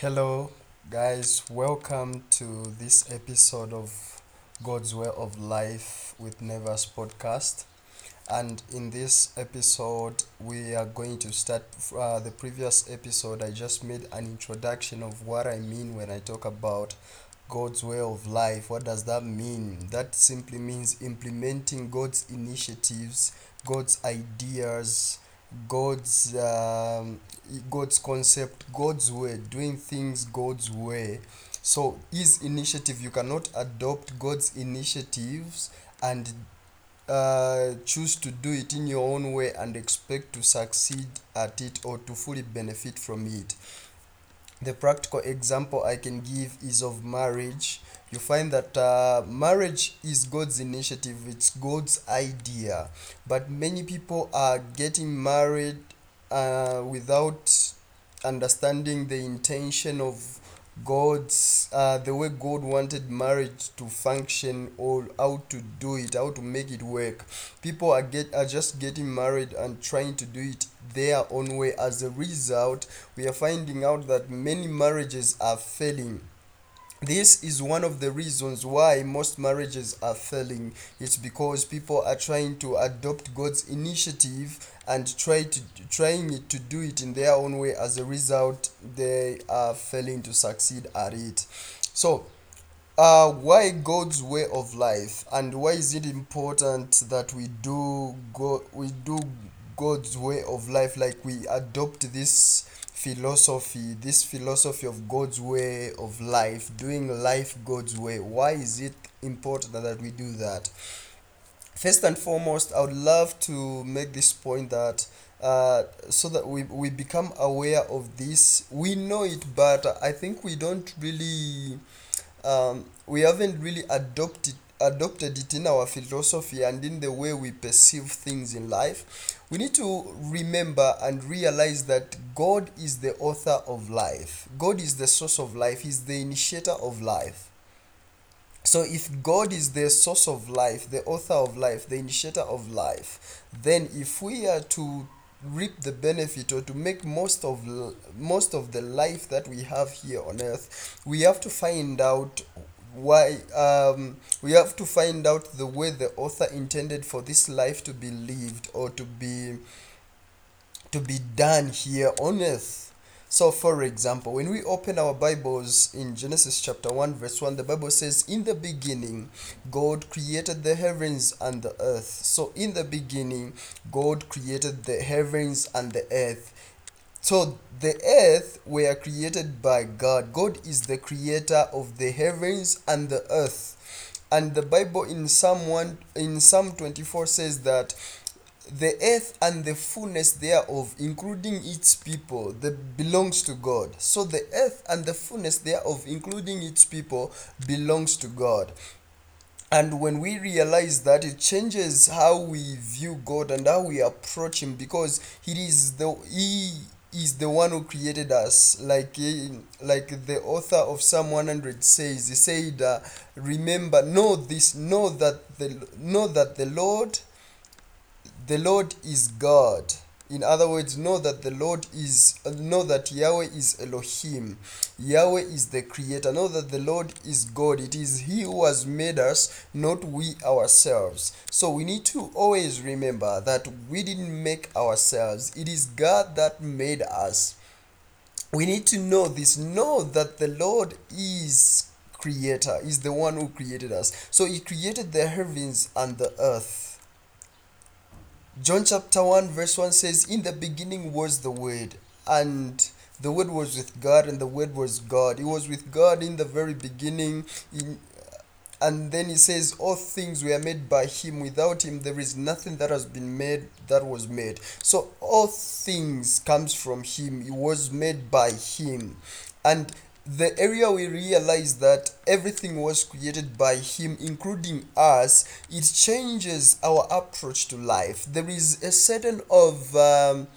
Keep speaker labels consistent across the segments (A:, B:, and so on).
A: Hello, guys. Welcome to this episode of God's Way of Life with Nevers podcast. And in this episode, we are going to start uh, the previous episode. I just made an introduction of what I mean when I talk about God's way of life. What does that mean? That simply means implementing God's initiatives, God's ideas, God's um, God's concept, God's way, doing things God's way. So His initiative, you cannot adopt God's initiatives and uh, choose to do it in your own way and expect to succeed at it or to fully benefit from it. The practical example I can give is of marriage. You find that uh, marriage is God's initiative, it's God's idea, but many people are getting married uh, without understanding the intention of God's uh, the way God wanted marriage to function or how to do it, how to make it work. People are get are just getting married and trying to do it their own way. As a result, we are finding out that many marriages are failing this is one of the reasons why most marriages are failing. It's because people are trying to adopt god's initiative and try to trying to do it in their own way. As a result they are failing to succeed at it. So uh, why god's way of life? And why is it important that we do go we do god's way of life like we adopt this philosophy this philosophy of god's way of life doing life god's way why is it important that we do that? First and foremost i would love to make this point that uh, so that we, we become aware of this. We know it but i think we don't really um, we haven't really adopted adopted it in our philosophy and in the way we perceive things in life we need to remember and realize that god is the author of life. God is the source of life. He's the initiator of life. So if god is the source of life the author of life the initiator of life then if we are to reap the benefit or to make most of most of the life that we have here on earth we have to find out why um we have to find out the way the author intended for this life to be lived or to be to be done here on earth. So for example when we open our bibles in genesis chapter 1 verse 1 the bible says in the beginning god created the heavens and the earth. So in the beginning god created the heavens and the earth so the earth were created by God. God is the creator of the heavens and the earth. And the Bible in Psalm 1 in Psalm 24 says that the earth and the fullness thereof, including its people, that belongs to God. So the earth and the fullness thereof, including its people, belongs to God. And when we realize that, it changes how we view God and how we approach Him because He is the He is the one who created us. Like eh, like the author of Psalm 100 says, he said, uh, "Remember, know this, know that the know that the Lord, the Lord is God." In other words, know that the Lord is, know that Yahweh is Elohim. Yahweh is the creator. Know that the Lord is God. It is He who has made us, not we ourselves. So we need to always remember that we didn't make ourselves, it is God that made us. We need to know this. Know that the Lord is creator, is the one who created us. So He created the heavens and the earth. John chapter 1, verse 1 says, In the beginning was the Word, and the Word was with God, and the Word was God. He was with God in the very beginning. In, and then he says, All things were made by Him. Without Him, there is nothing that has been made that was made. So, all things comes from Him. It was made by Him. And the area we realize that everything was created by him including us it changes our approach to life. There is a certain of um,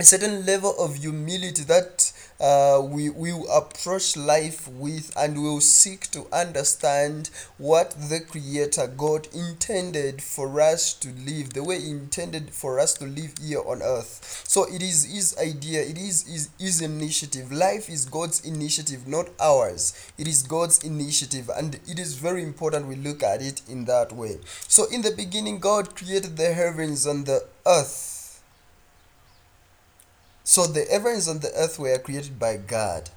A: a certain level of humility that uh, we will approach life with and will seek to understand what the creator god intended for us to live the way he intended for us to live here on earth. So it is his idea it is his, his initiative. Life is god's initiative not ours. It is god's initiative and it is very important we look at it in that way. So in the beginning god created the heavens and the earth so the heavens and the earth were created by God.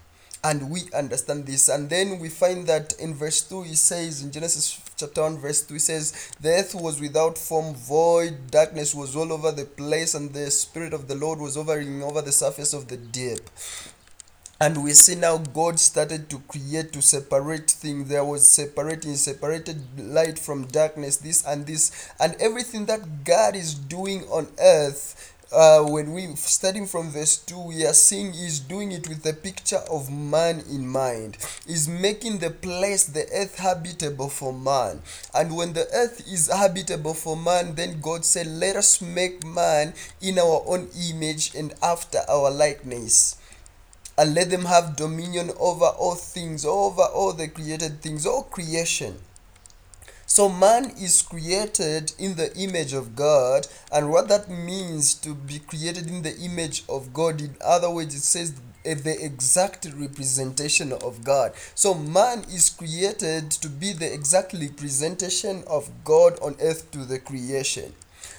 A: And we understand this. And then we find that in verse 2, he says, in Genesis chapter 1, verse 2, he says, The earth was without form, void, darkness was all over the place, and the Spirit of the Lord was hovering over the surface of the deep. And we see now God started to create, to separate things. There was separating, separated light from darkness, this and this. And everything that God is doing on earth uh, when we starting from verse 2 we are seeing he's doing it with the picture of man in mind. He's making the place the earth habitable for man. And when the earth is habitable for man then god said let us make man in our own image and after our likeness and let them have dominion over all things over all the created things all creation so man is created in the image of God, and what that means to be created in the image of God, in other words, it says the exact representation of God. So man is created to be the exact representation of God on earth to the creation.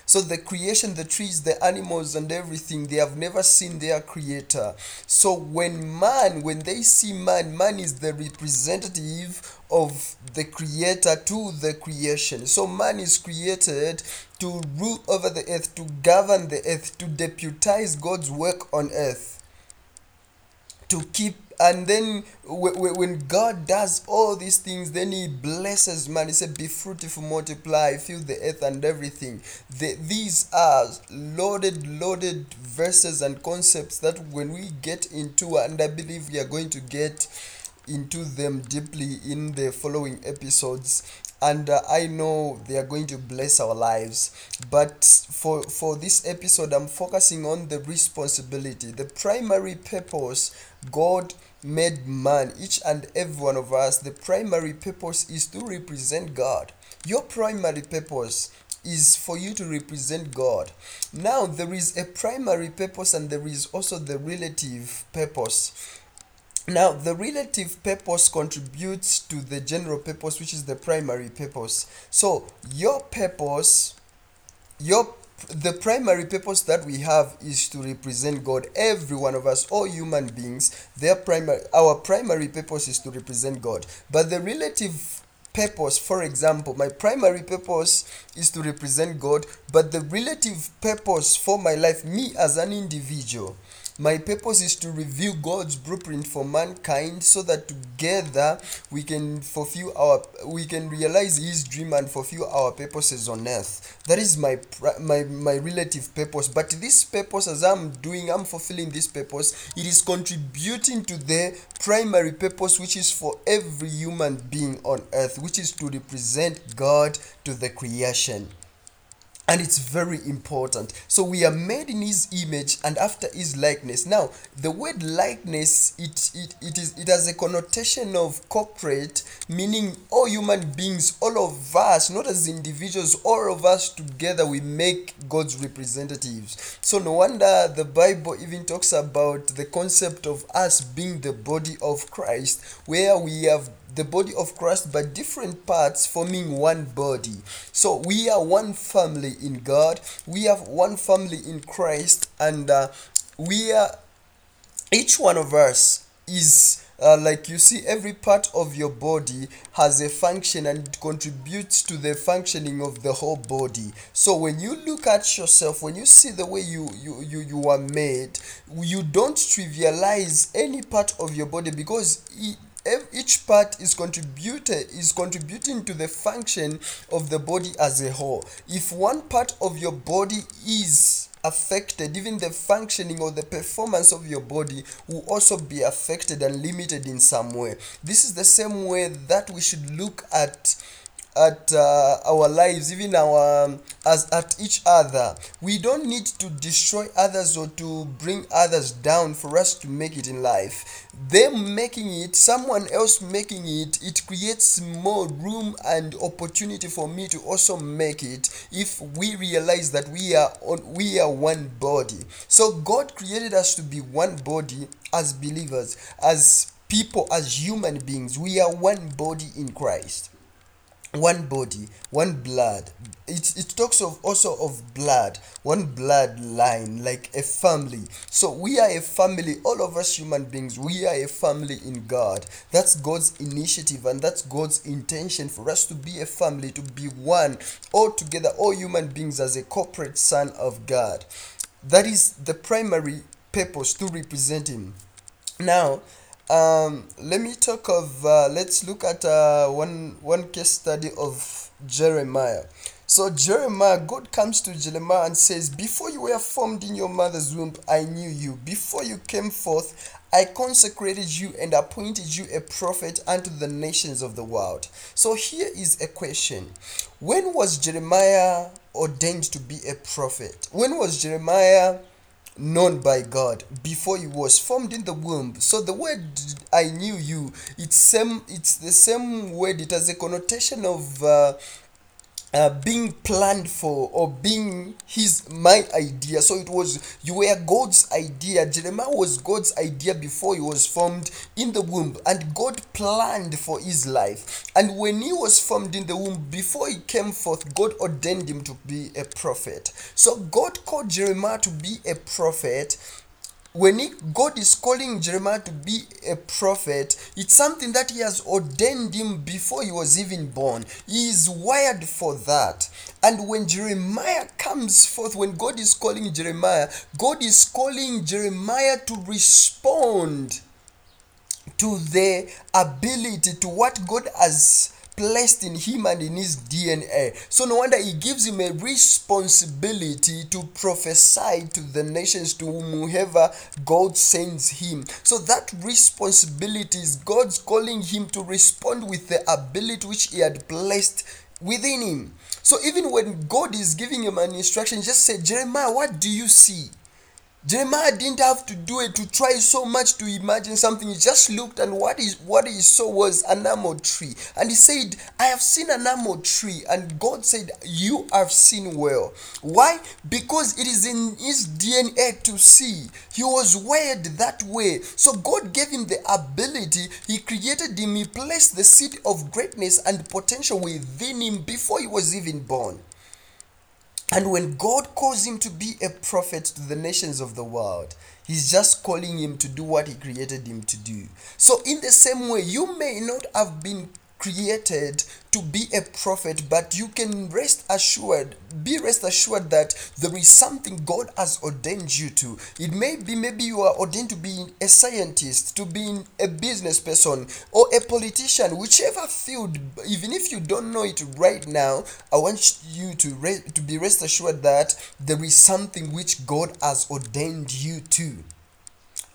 A: So the creation, the trees, the animals, and everything, they have never seen their creator. So when man, when they see man, man is the representative of the creator to the creation. So man is created to rule over the earth, to govern the earth, to deputize God's work on earth to keep and then when god does all these things then he blesses man. He said be fruitful multiply fill the earth and everything. The, these are loaded loaded verses and concepts that when we get into and i believe we are going to get into them deeply in the following episodes and uh, i know they are going to bless our lives but for for this episode i'm focusing on the responsibility the primary purpose god made man each and every one of us the primary purpose is to represent god your primary purpose is for you to represent God. Now, there is a primary purpose and there is also the relative purpose. Now, the relative purpose contributes to the general purpose, which is the primary purpose. So, your purpose, your the primary purpose that we have is to represent God. Every one of us, all human beings, their primary our primary purpose is to represent God. But the relative purpose, for example, my primary purpose is to represent God, but the relative purpose for my life, me as an individual, my purpose is to reveal God's blueprint for mankind so that together we can fulfill our we can realize his dream and fulfill our purposes on earth. That is my my my relative purpose. But this purpose as I'm doing, I'm fulfilling this purpose, it is contributing to the primary purpose which is for every human being on earth, which is to represent God to the creation and it's very important. So we are made in his image and after his likeness. Now the word likeness it it, it is it has a connotation of corporate meaning all human beings all of us not as individuals all of us together we make god's representatives. So no wonder the bible even talks about the concept of us being the body of christ where we have the body of Christ, but different parts forming one body. So we are one family in God. We have one family in Christ, and uh, we are each one of us is. Uh, like you see, every part of your body has a function and contributes to the functioning of the whole body. So when you look at yourself, when you see the way you you you, you are made, you don't trivialize any part of your body because it, each part is contributed is contributing to the function of the body as a whole. If one part of your body is affected even the functioning or the performance of your body will also be affected and limited in some way. This is the same way that we should look at at uh, our lives even our um, as at each other. We don't need to destroy others or to bring others down for us to make it in life. Them making it someone else making it it creates more room and opportunity for me to also make it if we realize that we are on we are one body. So god created us to be one body as believers as people as human beings. We are one body in christ one body one blood. It, it talks of also of blood one bloodline like a family. So we are a family all of us human beings we are a family in god. That's god's initiative and that's god's intention for us to be a family to be one all together all human beings as a corporate son of god. That is the primary purpose to represent him. Now um, let me talk of uh, let's look at uh, one one case study of Jeremiah. So Jeremiah, God comes to Jeremiah and says, Before you were formed in your mother's womb, I knew you. Before you came forth, I consecrated you and appointed you a prophet unto the nations of the world. So here is a question. When was Jeremiah ordained to be a prophet? When was Jeremiah known by God before he was formed in the womb. So the word I knew you, it's same it's the same word, it has a connotation of uh, uh, being planned for or being his my idea. So it was you were god's idea. Jeremiah was god's idea before he was formed in the womb and god planned for his life. And when he was formed in the womb before he came forth god ordained him to be a prophet. So god called jeremiah to be a prophet when he, God is calling Jeremiah to be a prophet, it's something that He has ordained him before he was even born. He is wired for that. And when Jeremiah comes forth, when God is calling Jeremiah, God is calling Jeremiah to respond to the ability to what God has placed in him and in his DNA. So no wonder he gives him a responsibility to prophesy to the nations to whomever God sends him. So that responsibility is God's calling him to respond with the ability which he had placed within him. So even when God is giving him an instruction, just say, Jeremiah, what do you see? Jeremiah didn't have to do it to try so much to imagine something. He just looked and what is what he saw was an almond tree. And he said, I have seen an almond tree. And God said, You have seen well. Why? Because it is in his DNA to see. He was wired that way. So God gave him the ability. He created him. He placed the seed of greatness and potential within him before he was even born. And when God calls him to be a prophet to the nations of the world, he's just calling him to do what he created him to do. So, in the same way, you may not have been created to be a prophet, but you can rest assured, be rest assured that there is something God has ordained you to. It may be maybe you are ordained to be a scientist, to be a business person, or a politician, whichever field, even if you don't know it right now, I want you to, re- to be rest assured that there is something which God has ordained you to.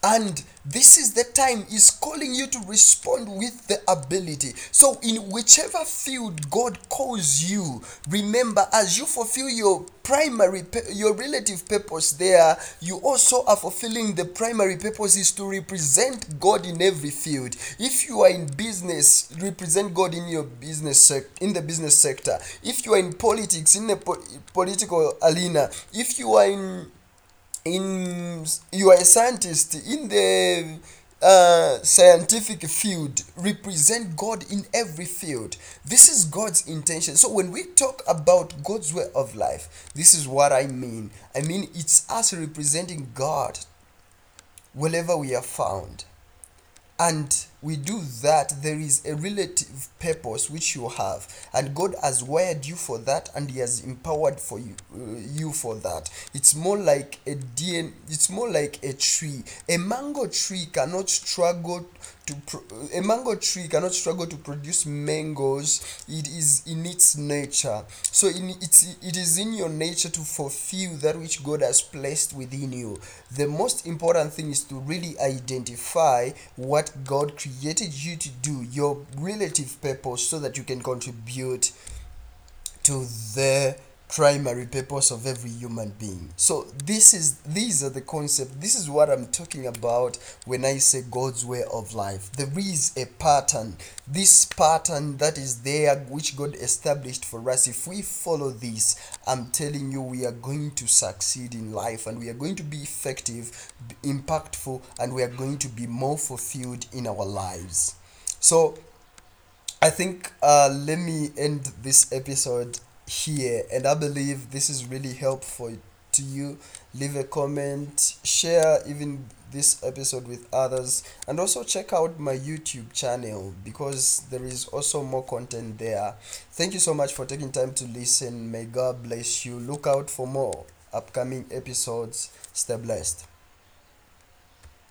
A: And this is the time He's calling you to respond with the ability. So, in whichever field God calls you, remember as you fulfill your primary, your relative purpose there, you also are fulfilling the primary purpose is to represent God in every field. If you are in business, represent God in your business sec- in the business sector. If you are in politics, in the po- political arena. If you are in in you are a scientist in the uh, scientific field represent god in every field. This is god's intention. So when we talk about god's way of life this is what i mean. I mean it's us representing god wherever we are found. And we do that there is a relative purpose which you have and god has wired you for that and he has empowered for you uh, you for that. It's more like a dn it's more like a tree. A mango tree cannot struggle to a mango tree cannot struggle to produce mangoes. It is in its nature. So in it's it is in your nature to fulfill that which god has placed within you. The most important thing is to really identify what god created you to do your relative purpose so that you can contribute to the primary purpose of every human being. So this is these are the concept this is what i'm talking about when i say god's way of life. There is a pattern. This pattern that is there which god established for us if we follow this i'm telling you we are going to succeed in life and we are going to be effective impactful and we are going to be more fulfilled in our lives. So I think uh, let me end this episode here, and I believe this is really helpful to you. Leave a comment, share even this episode with others, and also check out my YouTube channel because there is also more content there. Thank you so much for taking time to listen. May God bless you. Look out for more upcoming episodes. Stay blessed.